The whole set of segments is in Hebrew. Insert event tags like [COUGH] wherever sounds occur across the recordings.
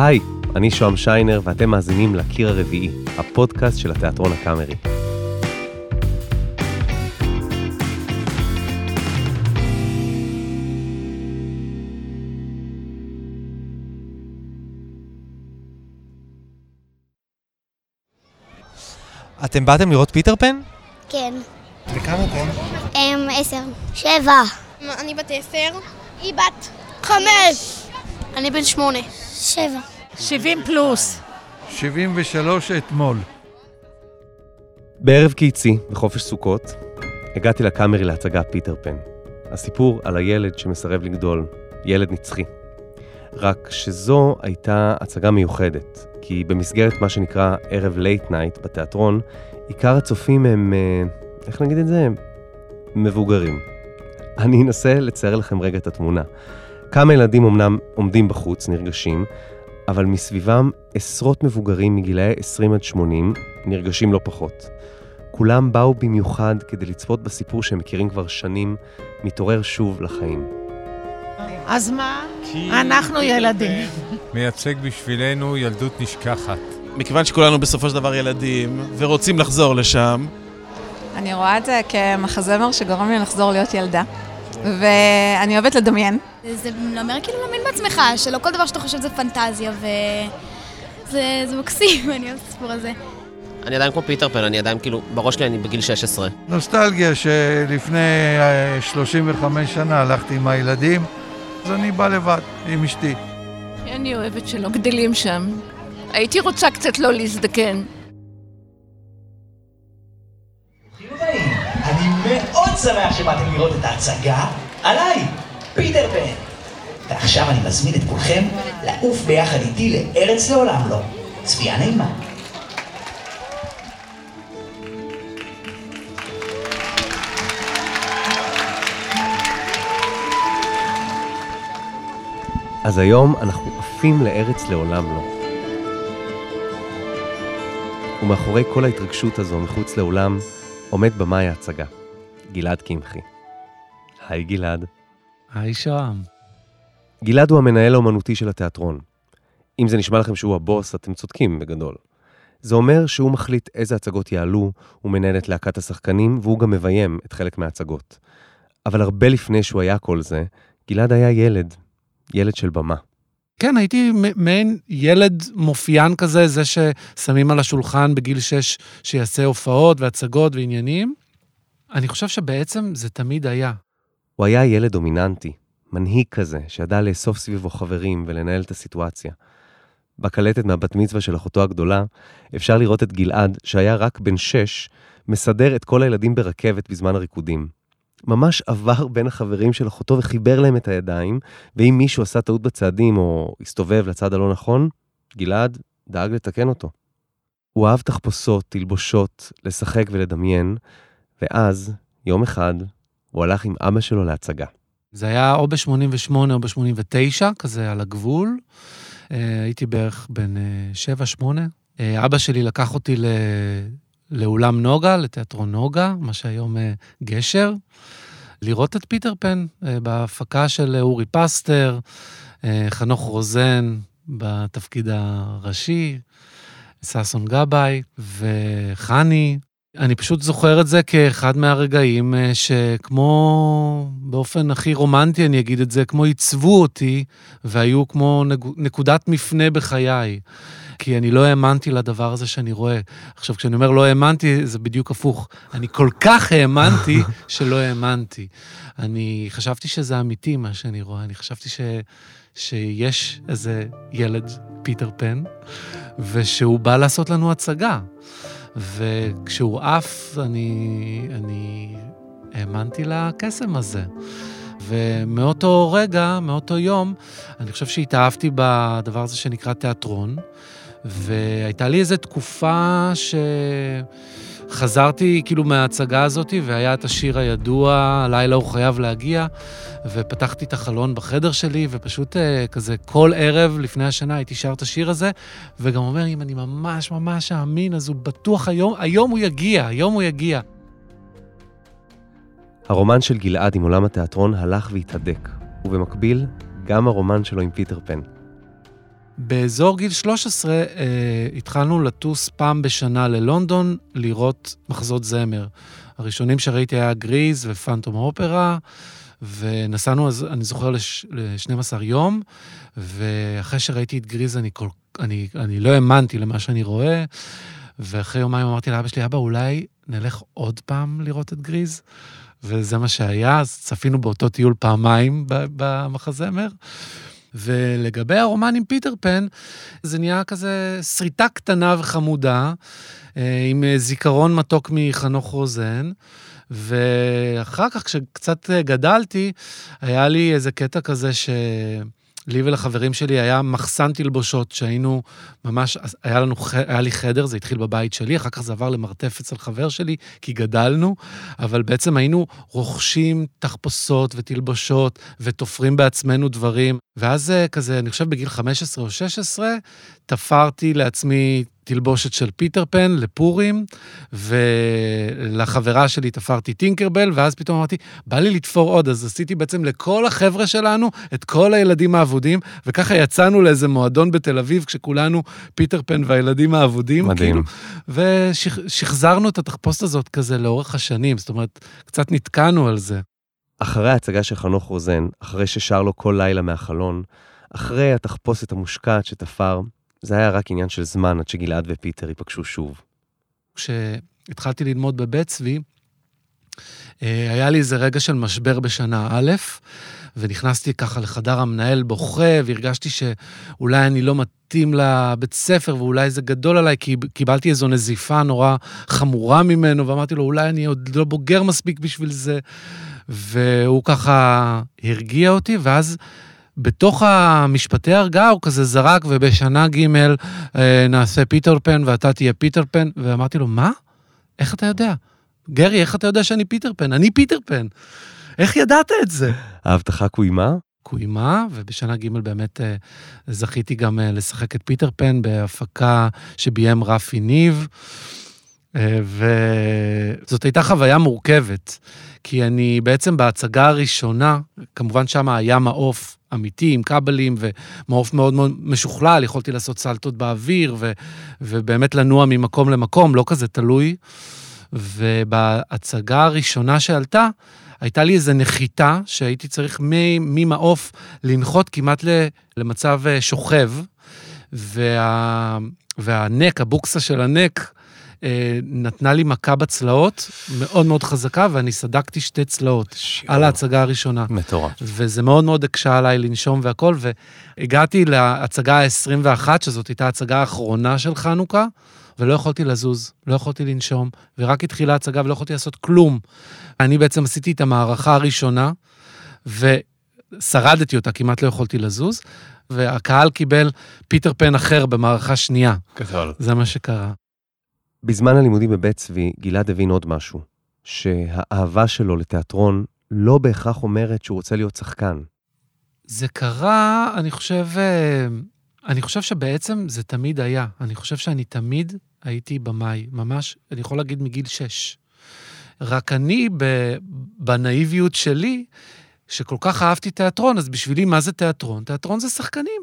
היי, אני שוהם שיינר ואתם מאזינים לקיר הרביעי, הפודקאסט של התיאטרון הקאמרי. אתם באתם לראות פיטר פן? כן. וכמה אתם? אמ, עשר. שבע. אני בת עשר. היא בת חמש. אני בן שמונה. שבע. 70 פלוס. 73 אתמול. בערב קיצי, בחופש סוכות, הגעתי לקאמרי להצגה פיטר פן. הסיפור על הילד שמסרב לגדול, ילד נצחי. רק שזו הייתה הצגה מיוחדת, כי במסגרת מה שנקרא ערב late night בתיאטרון, עיקר הצופים הם, אה, איך נגיד את זה? מבוגרים. אני אנסה לצייר לכם רגע את התמונה. כמה ילדים אמנם עומדים בחוץ, נרגשים, אבל מסביבם עשרות מבוגרים מגילאי 20 עד 80 נרגשים לא פחות. כולם באו במיוחד כדי לצפות בסיפור שהם מכירים כבר שנים, מתעורר שוב לחיים. אז מה? אנחנו ילדים. מייצג בשבילנו ילדות נשכחת. מכיוון שכולנו בסופו של דבר ילדים, ורוצים לחזור לשם, אני רואה את זה כמחזמר שגורם לי לחזור להיות ילדה, ואני אוהבת לדמיין. זה אומר כאילו להאמין בעצמך, שלא כל דבר שאתה חושב זה פנטזיה, וזה זה מקסים, [LAUGHS] אני אוהבת את הסיפור הזה. אני עדיין כמו פיטר פן, אני עדיין כאילו, בראש שלי אני בגיל 16. נוסטלגיה שלפני אה, 35 שנה הלכתי עם הילדים, אז אני בא לבד, עם אשתי. אני אוהבת שלא גדלים שם. הייתי רוצה קצת לא להזדקן. אני מאוד שמח שבאתם לראות את ההצגה עליי, פיטר פן. ועכשיו אני מזמין את כולכם לעוף ביחד איתי לארץ לעולם לא. צפייה נעימה. אז היום אנחנו עפים לארץ לעולם לא. ומאחורי כל ההתרגשות הזו מחוץ לאולם עומד במאי ההצגה, גלעד קמחי. היי גלעד. היי שוהם. גלעד הוא המנהל האומנותי של התיאטרון. אם זה נשמע לכם שהוא הבוס, אתם צודקים בגדול. זה אומר שהוא מחליט איזה הצגות יעלו, הוא מנהל את להקת השחקנים, והוא גם מביים את חלק מההצגות. אבל הרבה לפני שהוא היה כל זה, גלעד היה ילד, ילד של במה. כן, הייתי מעין ילד מופיין כזה, זה ששמים על השולחן בגיל 6 שיעשה הופעות והצגות ועניינים. אני חושב שבעצם זה תמיד היה. הוא היה ילד דומיננטי, מנהיג כזה, שידע לאסוף סביבו חברים ולנהל את הסיטואציה. בקלטת מהבת מצווה של אחותו הגדולה, אפשר לראות את גלעד, שהיה רק בן שש, מסדר את כל הילדים ברכבת בזמן הריקודים. ממש עבר בין החברים של אחותו וחיבר להם את הידיים, ואם מישהו עשה טעות בצעדים או הסתובב לצד הלא נכון, גלעד דאג לתקן אותו. הוא אהב תחפושות, תלבושות, לשחק ולדמיין, ואז, יום אחד, הוא הלך עם אבא שלו להצגה. זה היה או ב-88 או ב-89, כזה על הגבול. אה, הייתי בערך בן 7-8. אבא שלי לקח אותי ל... לאולם נוגה, לתיאטרון נוגה, מה שהיום אה, גשר, לראות את פיטר פן אה, בהפקה של אורי פסטר, אה, חנוך רוזן בתפקיד הראשי, ששון גבאי וחני. אני פשוט זוכר את זה כאחד מהרגעים אה, שכמו, באופן הכי רומנטי אני אגיד את זה, כמו עיצבו אותי והיו כמו נק- נקודת מפנה בחיי. כי אני לא האמנתי לדבר הזה שאני רואה. עכשיו, כשאני אומר לא האמנתי, זה בדיוק הפוך. אני כל כך האמנתי [LAUGHS] שלא האמנתי. אני חשבתי שזה אמיתי, מה שאני רואה. אני חשבתי ש... שיש איזה ילד, פיטר פן, ושהוא בא לעשות לנו הצגה. וכשהוא עף, אני, אני האמנתי לקסם הזה. ומאותו רגע, מאותו יום, אני חושב שהתאהבתי בדבר הזה שנקרא תיאטרון, והייתה לי איזו תקופה שחזרתי כאילו מההצגה הזאת, והיה את השיר הידוע, הלילה הוא חייב להגיע, ופתחתי את החלון בחדר שלי, ופשוט אה, כזה כל ערב לפני השנה הייתי שר את השיר הזה, וגם אומר, אם אני ממש ממש אאמין, אז הוא בטוח היום, היום הוא יגיע, היום הוא יגיע. הרומן של גלעד עם עולם התיאטרון הלך והתהדק, ובמקביל, גם הרומן שלו עם פיטר פן. באזור גיל 13 אה, התחלנו לטוס פעם בשנה ללונדון לראות מחזות זמר. הראשונים שראיתי היה גריז ופנטום אופרה, ונסענו, אז אני זוכר, ל-12 יום, ואחרי שראיתי את גריז אני, כל, אני, אני לא האמנתי למה שאני רואה, ואחרי יומיים אמרתי לאבא שלי, אבא, אולי נלך עוד פעם לראות את גריז? וזה מה שהיה, אז צפינו באותו טיול פעמיים במחזמר. ולגבי הרומן עם פיטר פן, זה נהיה כזה שריטה קטנה וחמודה, אה, עם זיכרון מתוק מחנוך רוזן. ואחר כך, כשקצת גדלתי, היה לי איזה קטע כזה ש... לי ולחברים שלי היה מחסן תלבושות שהיינו ממש, היה לנו, היה לי חדר, זה התחיל בבית שלי, אחר כך זה עבר למרתף אצל חבר שלי, כי גדלנו, אבל בעצם היינו רוכשים תחפושות ותלבושות ותופרים בעצמנו דברים. ואז כזה, אני חושב בגיל 15 או 16, תפרתי לעצמי תלבושת של פיטר פן לפורים, ולחברה שלי תפרתי טינקרבל, ואז פתאום אמרתי, בא לי לתפור עוד, אז עשיתי בעצם לכל החבר'ה שלנו את כל הילדים האבודים, וככה יצאנו לאיזה מועדון בתל אביב, כשכולנו פיטר פן והילדים האבודים. מדהים. כאילו, ושחזרנו את התחפושת הזאת כזה לאורך השנים, זאת אומרת, קצת נתקענו על זה. אחרי ההצגה של חנוך רוזן, אחרי ששר לו כל לילה מהחלון, אחרי התחפושת המושקעת שתפר, זה היה רק עניין של זמן עד שגלעד ופיטר ייפגשו שוב. כשהתחלתי ללמוד בבית צבי, אה, היה לי איזה רגע של משבר בשנה א', ונכנסתי ככה לחדר המנהל בוכה, והרגשתי שאולי אני לא מתאים לבית ספר, ואולי זה גדול עליי, כי קיבלתי איזו נזיפה נורא חמורה ממנו, ואמרתי לו, אולי אני עוד לא בוגר מספיק בשביל זה. והוא ככה הרגיע אותי, ואז בתוך המשפטי הרגעה הוא כזה זרק, ובשנה ג' אה, נעשה פיטר פן ואתה תהיה פיטר פן, ואמרתי לו, מה? איך אתה יודע? גרי, איך אתה יודע שאני פיטר פן? אני פיטר פן. איך ידעת את זה? ההבטחה קוימה? קוימה, ובשנה ג' באמת אה, זכיתי גם אה, לשחק את פיטר פן בהפקה שביים רפי ניב. וזאת הייתה חוויה מורכבת, כי אני בעצם בהצגה הראשונה, כמובן שם היה מעוף אמיתי, עם כבלים ומעוף מאוד מאוד משוכלל, יכולתי לעשות סלטות באוויר ו, ובאמת לנוע ממקום למקום, לא כזה תלוי. ובהצגה הראשונה שעלתה, הייתה לי איזו נחיתה שהייתי צריך ממעוף לנחות כמעט למצב אה, שוכב, וה, והנק, הבוקסה של הנק, אה, נתנה לי מכה בצלעות מאוד מאוד חזקה, ואני סדקתי שתי צלעות שיור. על ההצגה הראשונה. מטורף. וזה מאוד מאוד הקשה עליי לנשום והכל, והגעתי להצגה ה-21, שזאת הייתה ההצגה האחרונה של חנוכה, ולא יכולתי לזוז, לא יכולתי לנשום, ורק התחילה ההצגה ולא יכולתי לעשות כלום. אני בעצם עשיתי את המערכה הראשונה, ושרדתי אותה, כמעט לא יכולתי לזוז, והקהל קיבל פיטר פן אחר במערכה שנייה. גדול. זה מה שקרה. בזמן הלימודים בבית צבי, גלעד הבין עוד משהו, שהאהבה שלו לתיאטרון לא בהכרח אומרת שהוא רוצה להיות שחקן. זה קרה, אני חושב, אה, אני חושב שבעצם זה תמיד היה. אני חושב שאני תמיד הייתי במאי, ממש, אני יכול להגיד מגיל שש. רק אני, בנאיביות שלי, שכל כך אהבתי תיאטרון, אז בשבילי, מה זה תיאטרון? תיאטרון זה שחקנים.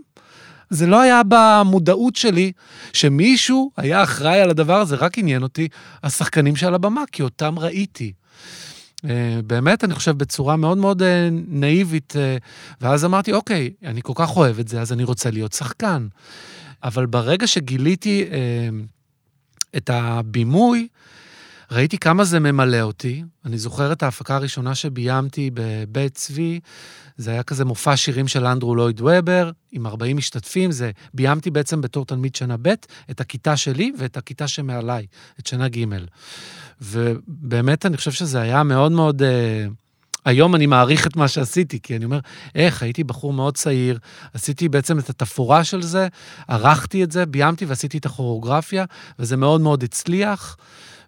זה לא היה במודעות שלי שמישהו היה אחראי על הדבר הזה, רק עניין אותי השחקנים שעל הבמה, כי אותם ראיתי. אה, באמת, אני חושב, בצורה מאוד מאוד אה, נאיבית. אה, ואז אמרתי, אוקיי, אני כל כך אוהב את זה, אז אני רוצה להיות שחקן. אבל ברגע שגיליתי את הבימוי, ראיתי כמה זה ממלא אותי. אני זוכר את ההפקה הראשונה שביימתי בבית צבי, זה היה כזה מופע שירים של אנדרו לויד וובר, עם 40 משתתפים, זה ביימתי בעצם בתור תלמיד שנה ב', את הכיתה שלי ואת הכיתה שמעליי, את שנה ג'. ובאמת, אני חושב שזה היה מאוד מאוד... Uh, היום אני מעריך את מה שעשיתי, כי אני אומר, איך, הייתי בחור מאוד צעיר, עשיתי בעצם את התפאורה של זה, ערכתי את זה, ביימתי ועשיתי את הכוריאוגרפיה, וזה מאוד מאוד הצליח.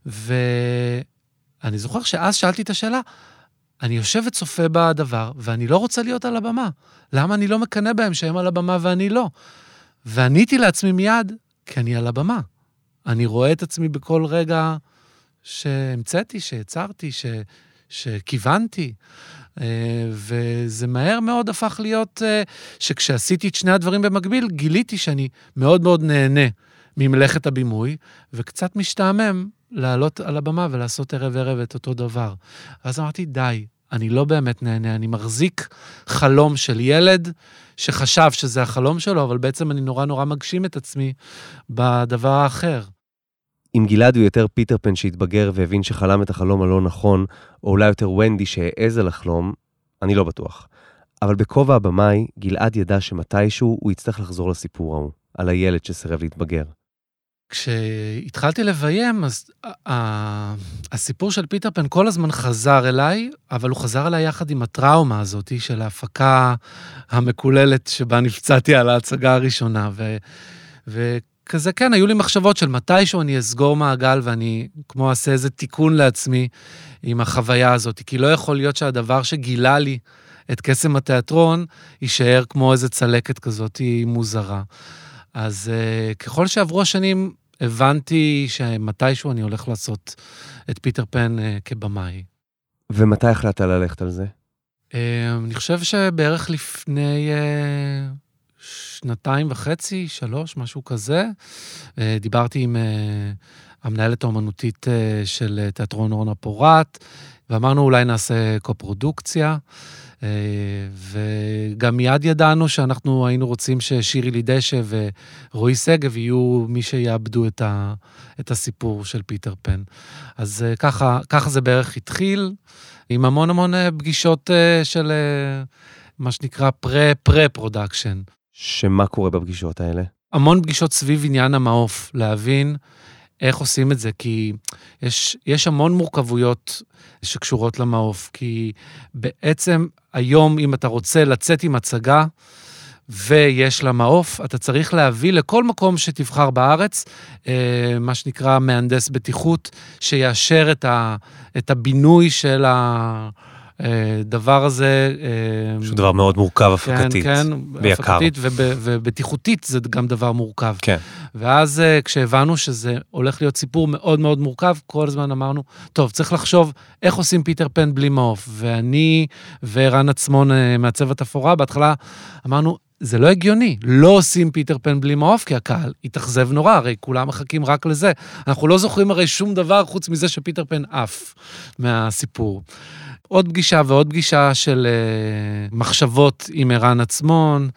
ואני זוכר שאז שאלתי את השאלה, אני יושב וצופה בדבר, ואני לא רוצה להיות על הבמה. למה אני לא מקנא בהם שהם על הבמה ואני לא? ועניתי לעצמי מיד, כי אני על הבמה. אני רואה את עצמי בכל רגע שהמצאתי, שיצרתי, ש... שכיוונתי. אה, וזה מהר מאוד הפך להיות אה, שכשעשיתי את שני הדברים במקביל, גיליתי שאני מאוד מאוד נהנה ממלאכת הבימוי, וקצת משתעמם לעלות על הבמה ולעשות ערב-ערב את אותו דבר. אז אמרתי, די, אני לא באמת נהנה, אני מחזיק חלום של ילד שחשב שזה החלום שלו, אבל בעצם אני נורא נורא מגשים את עצמי בדבר האחר. אם גלעד הוא יותר פיטר פן שהתבגר והבין שחלם את החלום הלא נכון, או אולי יותר ונדי שהעז לחלום, אני לא בטוח. אבל בכובע הבמאי, גלעד ידע שמתישהו הוא יצטרך לחזור לסיפור ההוא, על הילד שסירב להתבגר. כשהתחלתי לביים, אז הסיפור של פיטר פן כל הזמן חזר אליי, אבל הוא חזר אליי יחד עם הטראומה הזאת של ההפקה המקוללת שבה נפצעתי על ההצגה הראשונה. ו, וכזה, כן, היו לי מחשבות של מתישהו אני אסגור מעגל ואני כמו אעשה איזה תיקון לעצמי עם החוויה הזאת, כי לא יכול להיות שהדבר שגילה לי את קסם התיאטרון יישאר כמו איזה צלקת כזאת מוזרה. אז uh, ככל שעברו השנים, הבנתי שמתישהו אני הולך לעשות את פיטר פן uh, כבמאי. ומתי החלטת ללכת על זה? Uh, אני חושב שבערך לפני uh, שנתיים וחצי, שלוש, משהו כזה, uh, דיברתי עם uh, המנהלת האומנותית של תיאטרון אורנה פורט, ואמרנו אולי נעשה קופרודוקציה. אה, וגם מיד ידענו שאנחנו היינו רוצים ששירי לידשא ורועי שגב יהיו מי שיעבדו את, ה, את הסיפור של פיטר פן. אז אה, ככה, ככה זה בערך התחיל, עם המון המון אה, פגישות של מה שנקרא pre-pre-production. שמה קורה בפגישות האלה? המון פגישות סביב עניין המעוף, להבין איך עושים את זה, כי יש, יש המון מורכבויות שקשורות למעוף, כי בעצם היום, אם אתה רוצה לצאת עם הצגה, ויש לה מעוף, אתה צריך להביא לכל מקום שתבחר בארץ, אה, מה שנקרא מהנדס בטיחות, שיאשר את, ה, את הבינוי של ה... הדבר הזה... אה, שהוא דבר מאוד מורכב הפקתית, כן, כן, ויקר. הפקתית וב, ובטיחותית זה גם דבר מורכב. כן. ואז אה, כשהבנו שזה הולך להיות סיפור מאוד מאוד מורכב, כל הזמן אמרנו, טוב, צריך לחשוב איך עושים פיטר פן בלי מעוף. ואני וערן עצמון, אה, מעצב התפאורה, בהתחלה אמרנו, זה לא הגיוני, לא עושים פיטר פן בלי מעוף, כי הקהל יתאכזב נורא, הרי כולם מחכים רק לזה. אנחנו לא זוכרים הרי שום דבר חוץ מזה שפיטר פן עף מהסיפור. עוד פגישה ועוד פגישה של uh, מחשבות עם ערן עצמון,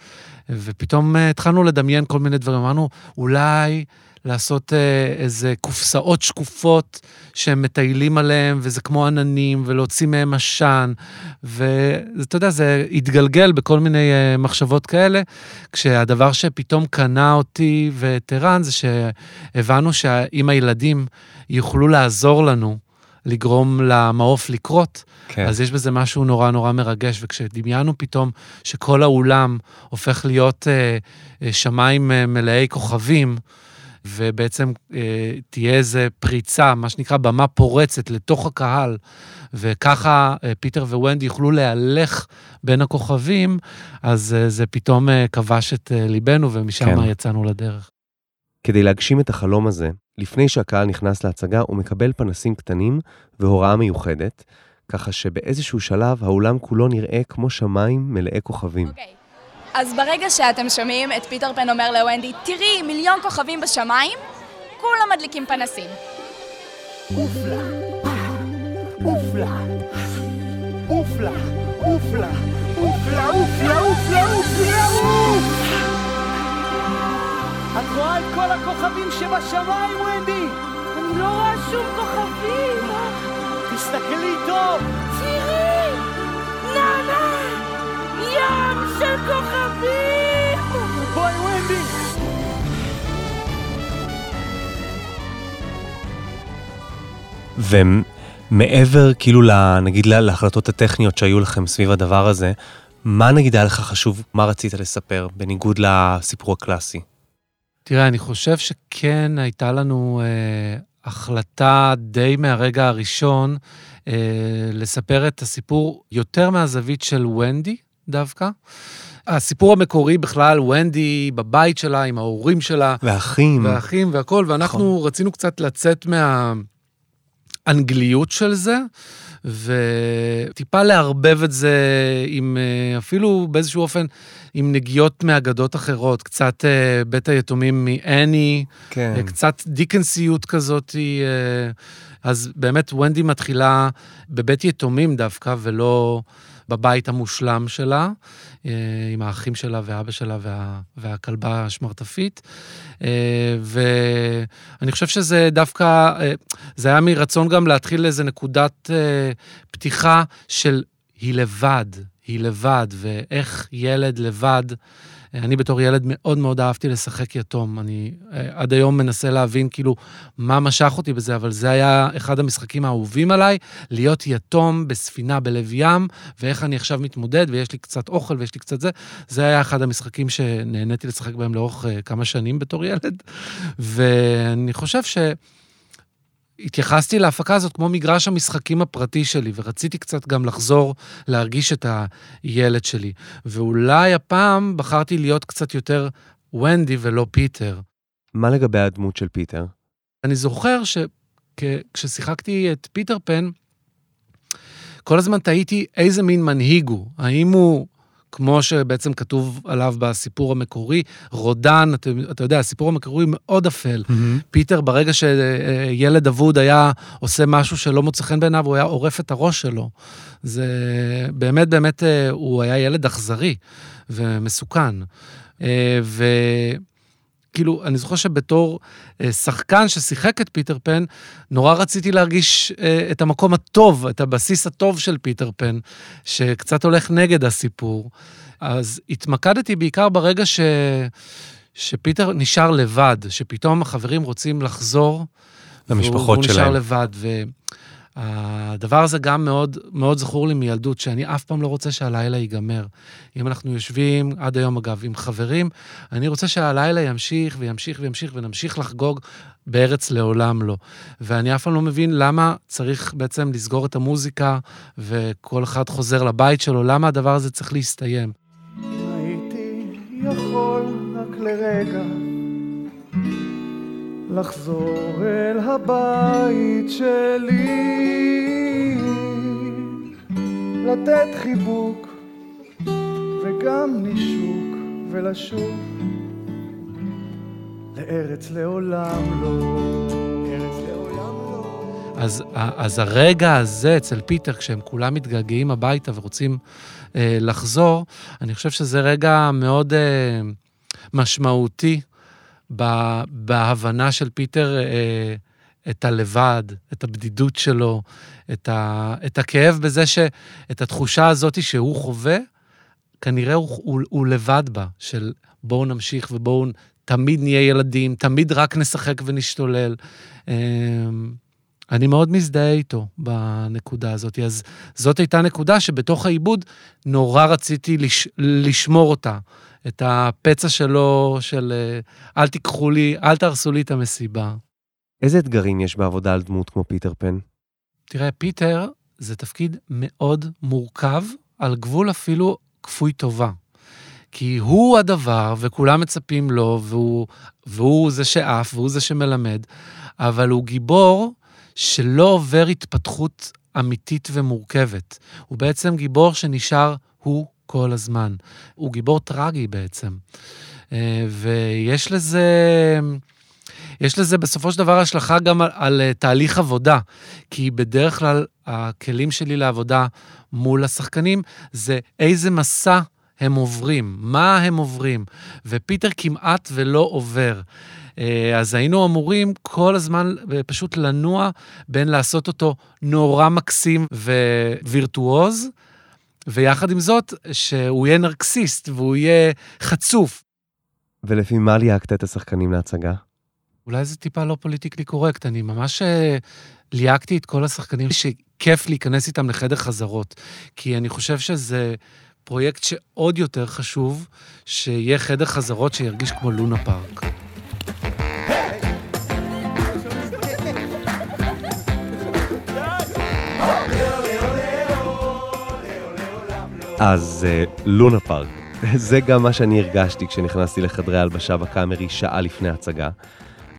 ופתאום uh, התחלנו לדמיין כל מיני דברים. אמרנו, אולי לעשות uh, איזה קופסאות שקופות שהם מטיילים עליהם, וזה כמו עננים, ולהוציא מהם עשן, ואתה יודע, זה התגלגל בכל מיני מחשבות כאלה, כשהדבר שפתאום קנה אותי ואת ערן זה שהבנו שאם הילדים יוכלו לעזור לנו, לגרום למעוף לקרות, כן. אז יש בזה משהו נורא נורא מרגש. וכשדמיינו פתאום שכל האולם הופך להיות אה, אה, שמיים אה, מלאי כוכבים, ובעצם אה, תהיה איזו פריצה, מה שנקרא במה פורצת לתוך הקהל, וככה אה, פיטר וונדי יוכלו להלך בין הכוכבים, אז אה, זה פתאום אה, כבש את אה, ליבנו, ומשם כן. יצאנו לדרך. כדי להגשים את החלום הזה, לפני שהקהל נכנס להצגה, הוא מקבל פנסים קטנים והוראה מיוחדת, ככה שבאיזשהו שלב האולם כולו נראה כמו שמיים מלאי כוכבים. אוקיי, okay. אז ברגע שאתם שומעים את פיטר פן אומר לוונדי, תראי, מיליון כוכבים בשמיים, כולם מדליקים פנסים. אופלה, אופלה, אופלה, אופלה, אופלה, אופלה, אופלה, אופלה, אופלה. את רואה את כל הכוכבים שבשמיים, ונדי? אני לא רואה שום כוכבים. תסתכלי טוב. תראי! נאנה! ים של כוכבים! בואי, ונדי! ומעבר, כאילו, נגיד להחלטות הטכניות שהיו לכם סביב הדבר הזה, מה נגיד היה לך חשוב, מה רצית לספר, בניגוד לסיפור הקלאסי? תראה, אני חושב שכן הייתה לנו אה, החלטה די מהרגע הראשון אה, לספר את הסיפור יותר מהזווית של ונדי דווקא. הסיפור המקורי בכלל, ונדי בבית שלה, עם ההורים שלה. ואחים. ואחים והכול, ואנחנו נכון. רצינו קצת לצאת מהאנגליות של זה, וטיפה לערבב את זה עם, אה, אפילו באיזשהו אופן, עם נגיעות מאגדות אחרות, קצת אה, בית היתומים מאני, כן. אה, קצת דיקנסיות כזאת. אה, אז באמת ונדי מתחילה בבית יתומים דווקא, ולא בבית המושלם שלה, אה, עם האחים שלה ואבא שלה וה, והכלבה השמרטפית. אה, ואני חושב שזה דווקא, אה, זה היה מרצון גם להתחיל איזה נקודת אה, פתיחה של היא לבד, היא לבד, ואיך ילד לבד. אני בתור ילד מאוד מאוד אהבתי לשחק יתום. אני אה, עד היום מנסה להבין כאילו מה משך אותי בזה, אבל זה היה אחד המשחקים האהובים עליי, להיות יתום בספינה בלב ים, ואיך אני עכשיו מתמודד, ויש לי קצת אוכל ויש לי קצת זה. זה היה אחד המשחקים שנהניתי לשחק בהם לאורך אה, כמה שנים בתור ילד. ואני חושב ש... התייחסתי להפקה הזאת כמו מגרש המשחקים הפרטי שלי, ורציתי קצת גם לחזור להרגיש את הילד שלי. ואולי הפעם בחרתי להיות קצת יותר ונדי ולא פיטר. מה לגבי הדמות של פיטר? אני זוכר שכששיחקתי את פיטר פן, כל הזמן תהיתי איזה מין מנהיג הוא. האם הוא כמו שבעצם כתוב עליו בסיפור המקורי, רודן, אתה, אתה יודע, הסיפור המקורי מאוד אפל. Mm-hmm. פיטר, ברגע שילד אבוד היה עושה משהו שלא מוצא חן בעיניו, הוא היה עורף את הראש שלו. זה באמת, באמת, הוא היה ילד אכזרי ומסוכן. ו... כאילו, אני זוכר שבתור אה, שחקן ששיחק את פיטר פן, נורא רציתי להרגיש אה, את המקום הטוב, את הבסיס הטוב של פיטר פן, שקצת הולך נגד הסיפור. אז התמקדתי בעיקר ברגע ש... שפיטר נשאר לבד, שפתאום החברים רוצים לחזור. למשפחות שלהם. והוא נשאר לבד. ו... הדבר הזה גם מאוד, מאוד זכור לי מילדות, שאני אף פעם לא רוצה שהלילה ייגמר. אם אנחנו יושבים, עד היום אגב, עם חברים, אני רוצה שהלילה ימשיך וימשיך וימשיך ונמשיך לחגוג בארץ לעולם לא. ואני אף פעם לא מבין למה צריך בעצם לסגור את המוזיקה וכל אחד חוזר לבית שלו, למה הדבר הזה צריך להסתיים. הייתי יכול רק לרגע לחזור אל הבית שלי, לתת חיבוק וגם נישוק ולשוב לארץ לעולם לא. לעולם לא. אז, אז הרגע הזה אצל פיטר, כשהם כולם מתגעגעים הביתה ורוצים אה, לחזור, אני חושב שזה רגע מאוד אה, משמעותי בהבנה של פיטר אה, את הלבד, את הבדידות שלו, את, ה, את הכאב בזה ש... את התחושה הזאת שהוא חווה, כנראה הוא, הוא, הוא לבד בה, של בואו נמשיך ובואו תמיד נהיה ילדים, תמיד רק נשחק ונשתולל. אה, אני מאוד מזדהה איתו בנקודה הזאת. אז זאת הייתה נקודה שבתוך העיבוד נורא רציתי לש, לשמור אותה. את הפצע שלו, של אל תיקחו לי, אל תהרסו לי את המסיבה. איזה אתגרים יש בעבודה על דמות כמו פיטר פן? תראה, פיטר זה תפקיד מאוד מורכב, על גבול אפילו כפוי טובה. כי הוא הדבר, וכולם מצפים לו, והוא, והוא זה שעף, והוא זה שמלמד, אבל הוא גיבור שלא עובר התפתחות אמיתית ומורכבת. הוא בעצם גיבור שנשאר הוא כל הזמן. הוא גיבור טרגי בעצם. אה, ויש לזה... יש לזה בסופו של דבר השלכה גם על, על אה, תהליך עבודה, כי בדרך כלל הכלים שלי לעבודה מול השחקנים זה איזה מסע הם עוברים, מה הם עוברים, ופיטר כמעט ולא עובר. אה, אז היינו אמורים כל הזמן פשוט לנוע בין לעשות אותו נורא מקסים ווירטואוז, ויחד עם זאת, שהוא יהיה נרקסיסט והוא יהיה חצוף. ולפי מה ליהקת את השחקנים להצגה? אולי זה טיפה לא politically correct, אני ממש אה, ליהקתי את כל השחקנים שכיף להיכנס איתם לחדר חזרות, כי אני חושב שזה פרויקט שעוד יותר חשוב, שיהיה חדר חזרות שירגיש כמו לונה פארק. אז לונה פארק. [LAUGHS] זה גם מה שאני הרגשתי כשנכנסתי לחדרי ההלבשה בקאמרי שעה לפני ההצגה.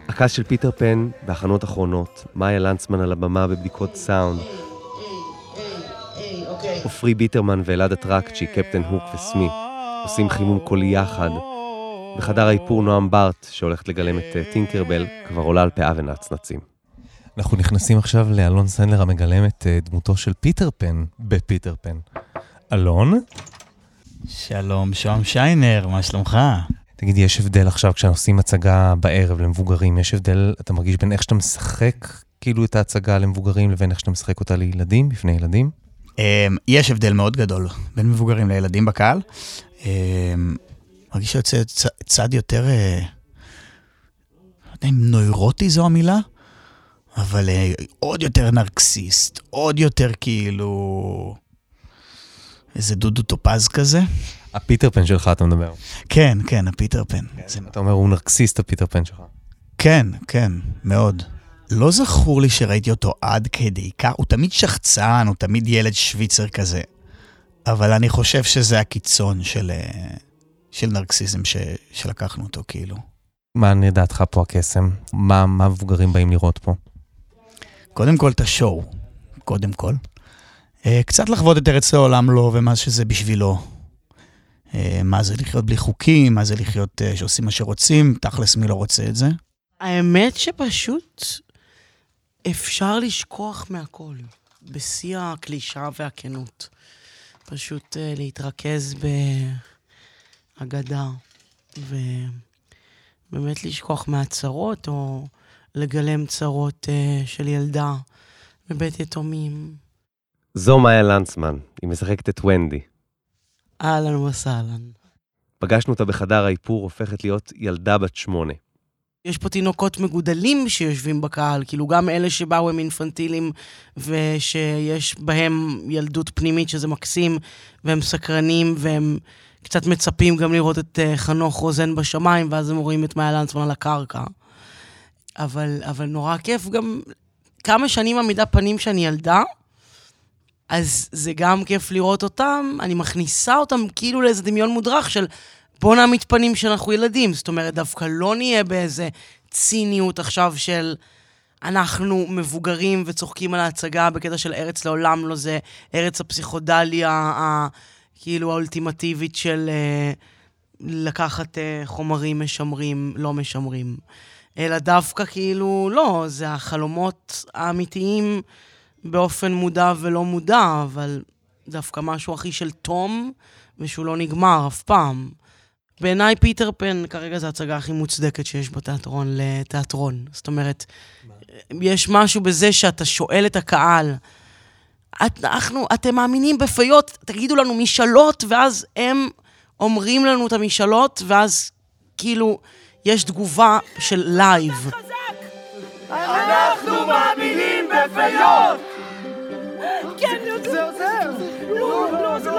ה cast של פיטר פן בהכנות אחרונות, מאיה לנצמן על הבמה בבדיקות סאונד. עופרי ביטרמן ואלעד אטרקצ'י, קפטן הוק וסמי, עושים חימום קולי יחד. בחדר האיפור נועם בארט, שהולכת לגלם את אה, טינקרבל, כבר עולה על פאה ונצנצים. אנחנו נכנסים עכשיו לאלון סנדלר המגלם את אה, דמותו של פיטר פן בפיטר פן. אלון? שלום, שוהם שיינר, מה שלומך? תגיד, יש הבדל עכשיו כשעושים הצגה בערב למבוגרים, יש הבדל, אתה מרגיש בין איך שאתה משחק כאילו את ההצגה למבוגרים לבין איך שאתה משחק אותה לילדים, בפני ילדים? Um, יש הבדל מאוד גדול בין מבוגרים לילדים בקהל. Um, מרגיש שיוצא צד יותר, uh, לא יודע אם נוירוטי זו המילה, אבל uh, עוד יותר נרקסיסט, עוד יותר כאילו... איזה דודו טופז כזה. הפיטר פן שלך, אתה מדבר. כן, כן, הפיטר פן. כן, זה... אתה אומר, הוא נרקסיסט, הפיטר פן שלך. כן, כן, מאוד. לא זכור לי שראיתי אותו עד כדי כך, הוא תמיד שחצן, הוא תמיד ילד שוויצר כזה. אבל אני חושב שזה הקיצון של, אה, של נרקסיזם ש, שלקחנו אותו, כאילו. מה לדעתך פה הקסם? מה, מה מבוגרים באים לראות פה? קודם כל את השואו, קודם כל. אה, קצת לחוות את ארץ לעולם לו ומה שזה בשבילו. אה, מה זה לחיות בלי חוקים, מה זה לחיות שעושים מה שרוצים, תכלס מי לא רוצה את זה. האמת שפשוט אפשר לשכוח מהכל, בשיא הקלישה והכנות. פשוט להתרכז בהגדה, ובאמת לשכוח מהצרות, או לגלם צרות של ילדה בבית יתומים. זו מאיה לנצמן, היא משחקת את ונדי. אהלן וסהלן. פגשנו אותה בחדר האיפור, הופכת להיות ילדה בת שמונה. יש פה תינוקות מגודלים שיושבים בקהל, כאילו גם אלה שבאו הם אינפנטילים ושיש בהם ילדות פנימית שזה מקסים, והם סקרנים והם קצת מצפים גם לראות את uh, חנוך רוזן בשמיים, ואז הם רואים את מאיה לנצמן על הקרקע. אבל, אבל נורא כיף גם כמה שנים עמידה פנים שאני ילדה, אז זה גם כיף לראות אותם, אני מכניסה אותם כאילו לאיזה דמיון מודרך של בוא נעמיד פנים שאנחנו ילדים. זאת אומרת, דווקא לא נהיה באיזה ציניות עכשיו של אנחנו מבוגרים וצוחקים על ההצגה בקטע של ארץ לעולם לא זה, ארץ הפסיכודליה, ה, כאילו האולטימטיבית של uh, לקחת uh, חומרים משמרים, לא משמרים. אלא דווקא כאילו, לא, זה החלומות האמיתיים באופן מודע ולא מודע, אבל דווקא משהו הכי של תום, ושהוא לא נגמר אף פעם. בעיניי פיטר פן כרגע זו ההצגה הכי מוצדקת שיש בתיאטרון לתיאטרון. זאת אומרת, יש משהו בזה שאתה שואל את הקהל, את, אנחנו, אתם מאמינים בפיות, תגידו לנו משאלות, ואז הם אומרים לנו את המשאלות, ואז כאילו יש תגובה של live. אנחנו מאמינים בפיות!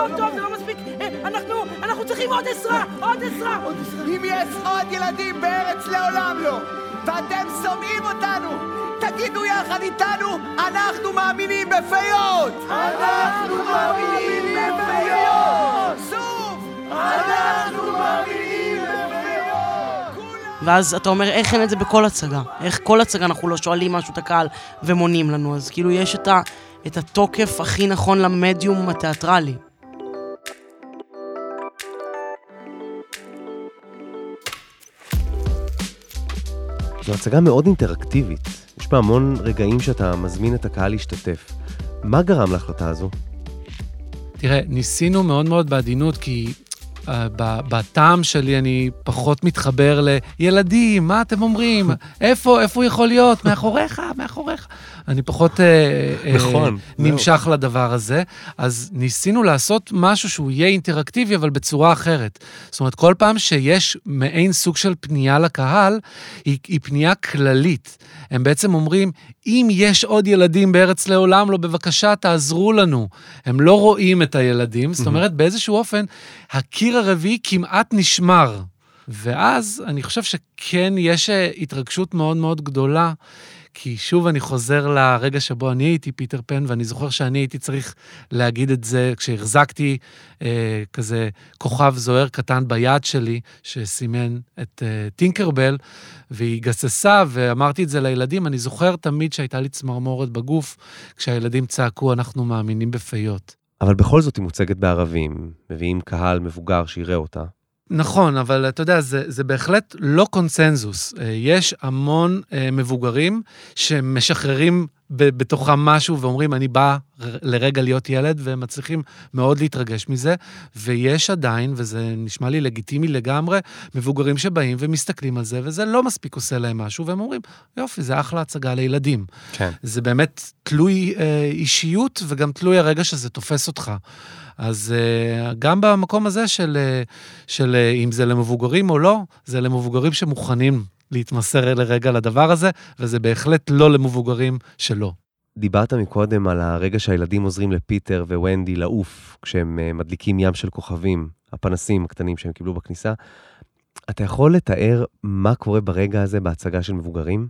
לא, לא, טוב, זה לא מספיק. אנחנו, אנחנו צריכים עוד עזרה, עוד עזרה! אם יש עוד ילדים בארץ לעולם לא, ואתם שומעים אותנו, תגידו יחד איתנו, אנחנו מאמינים בפיות! אנחנו מאמינים בפיות! שוב! אנחנו מאמינים בפיות! ואז אתה אומר, איך אין את זה בכל הצגה? איך כל הצגה אנחנו לא שואלים משהו את הקהל ומונים לנו? אז כאילו יש את, ה, את התוקף הכי נכון למדיום התיאטרלי. זו הצגה מאוד אינטראקטיבית. יש בה המון רגעים שאתה מזמין את הקהל להשתתף. מה גרם להחלטה הזו? תראה, ניסינו מאוד מאוד בעדינות, כי בטעם שלי אני פחות מתחבר לילדים, מה אתם אומרים? [LAUGHS] איפה, איפה הוא יכול להיות? מאחוריך, מאחוריך. אני פחות uh, נכון, uh, נמשך לדבר הזה. אז ניסינו לעשות משהו שהוא יהיה אינטראקטיבי, אבל בצורה אחרת. זאת אומרת, כל פעם שיש מעין סוג של פנייה לקהל, היא, היא פנייה כללית. הם בעצם אומרים, אם יש עוד ילדים בארץ לעולם, לא, בבקשה, תעזרו לנו. הם לא רואים את הילדים, זאת אומרת, באיזשהו אופן, הקיר הרביעי כמעט נשמר. ואז אני חושב שכן יש התרגשות מאוד מאוד גדולה. כי שוב אני חוזר לרגע שבו אני הייתי פיטר פן, ואני זוכר שאני הייתי צריך להגיד את זה כשהחזקתי אה, כזה כוכב זוהר קטן ביד שלי, שסימן את אה, טינקרבל, והיא גססה, ואמרתי את זה לילדים. אני זוכר תמיד שהייתה לי צמרמורת בגוף, כשהילדים צעקו, אנחנו מאמינים בפיות. אבל בכל זאת היא מוצגת בערבים, מביאים קהל מבוגר שיראה אותה. נכון, אבל אתה יודע, זה, זה בהחלט לא קונסנזוס. אה, יש המון אה, מבוגרים שמשחררים בתוכם משהו ואומרים, אני בא לרגע להיות ילד, והם מצליחים מאוד להתרגש מזה, ויש עדיין, וזה נשמע לי לגיטימי לגמרי, מבוגרים שבאים ומסתכלים על זה, וזה לא מספיק עושה להם משהו, והם אומרים, יופי, זה אחלה הצגה לילדים. כן. זה באמת תלוי אה, אישיות, וגם תלוי הרגע שזה תופס אותך. אז uh, גם במקום הזה של, uh, של uh, אם זה למבוגרים או לא, זה למבוגרים שמוכנים להתמסר לרגע לדבר הזה, וזה בהחלט לא למבוגרים שלא. דיברת מקודם על הרגע שהילדים עוזרים לפיטר וונדי לעוף כשהם uh, מדליקים ים של כוכבים, הפנסים הקטנים שהם קיבלו בכניסה. אתה יכול לתאר מה קורה ברגע הזה בהצגה של מבוגרים?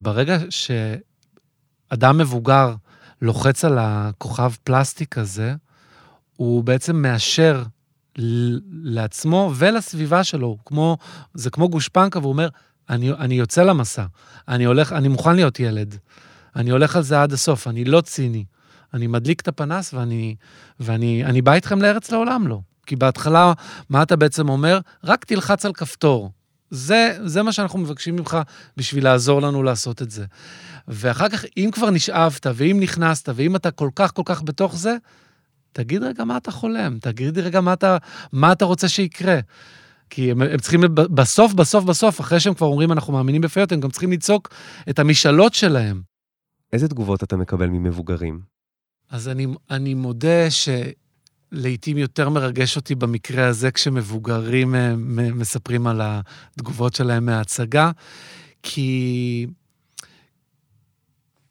ברגע שאדם מבוגר לוחץ על הכוכב פלסטיק הזה, הוא בעצם מאשר לעצמו ולסביבה שלו, כמו, זה כמו גושפנקה, והוא אומר, אני, אני יוצא למסע, אני הולך, אני מוכן להיות ילד, אני הולך על זה עד הסוף, אני לא ציני. אני מדליק את הפנס ואני, ואני אני בא איתכם לארץ לעולם לא. כי בהתחלה, מה אתה בעצם אומר? רק תלחץ על כפתור. זה, זה מה שאנחנו מבקשים ממך בשביל לעזור לנו לעשות את זה. ואחר כך, אם כבר נשאבת, ואם נכנסת, ואם אתה כל כך כל כך בתוך זה, תגיד רגע מה אתה חולם, תגיד רגע מה אתה, מה אתה רוצה שיקרה. כי הם, הם צריכים, בסוף, בסוף, בסוף, אחרי שהם כבר אומרים אנחנו מאמינים בפיות, הם גם צריכים לצעוק את המשאלות שלהם. איזה תגובות אתה מקבל ממבוגרים? אז אני, אני מודה שלעיתים יותר מרגש אותי במקרה הזה כשמבוגרים אה, מספרים על התגובות שלהם מההצגה, כי...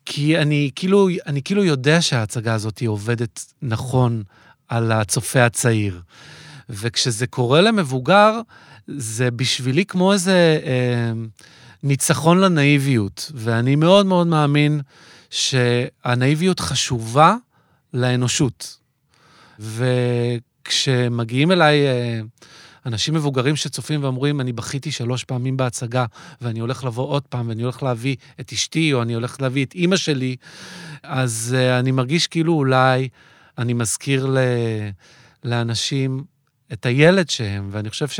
כי אני כאילו, אני כאילו יודע שההצגה הזאת עובדת נכון על הצופה הצעיר. וכשזה קורה למבוגר, זה בשבילי כמו איזה אה, ניצחון לנאיביות. ואני מאוד מאוד מאמין שהנאיביות חשובה לאנושות. וכשמגיעים אליי... אה, אנשים מבוגרים שצופים ואומרים, אני בכיתי שלוש פעמים בהצגה, ואני הולך לבוא עוד פעם, ואני הולך להביא את אשתי, או אני הולך להביא את אימא שלי, אז uh, אני מרגיש כאילו אולי אני מזכיר ל, לאנשים את הילד שהם, ואני חושב ש...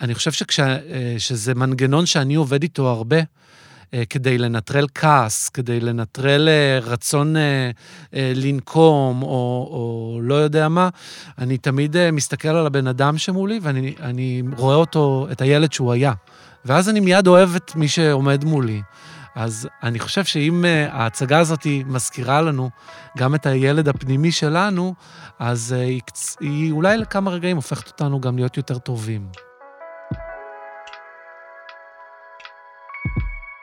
אני חושב שכש, uh, שזה מנגנון שאני עובד איתו הרבה, אה, כדי לנטרל כעס, כדי לנטרל אה, רצון אה, לנקום, או, או לא יודע מה, אני תמיד מסתכל על הבן אדם שמולי, ואני רואה אותו, את הילד שהוא היה. ואז אני מיד אוהב את מי שעומד מולי. אז אני חושב שאם ההצגה הזאת מזכירה לנו גם את הילד הפנימי שלנו, אז היא, היא אולי לכמה רגעים הופכת אותנו גם להיות יותר טובים.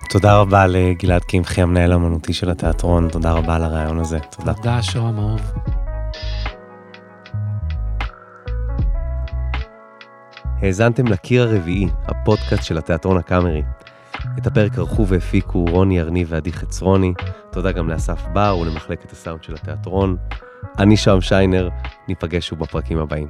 תודה רבה לגלעד קמחי, המנהל האמנותי של התיאטרון, תודה רבה על הרעיון הזה. תודה. תודה, שוהם אהוב. האזנתם לקיר הרביעי, הפודקאסט של התיאטרון הקאמרי. את הפרק ערכו והפיקו רוני ארני ועדי חצרוני. תודה גם לאסף בר ולמחלקת הסאונד של התיאטרון. אני שם שיינר, ניפגש שוב בפרקים הבאים.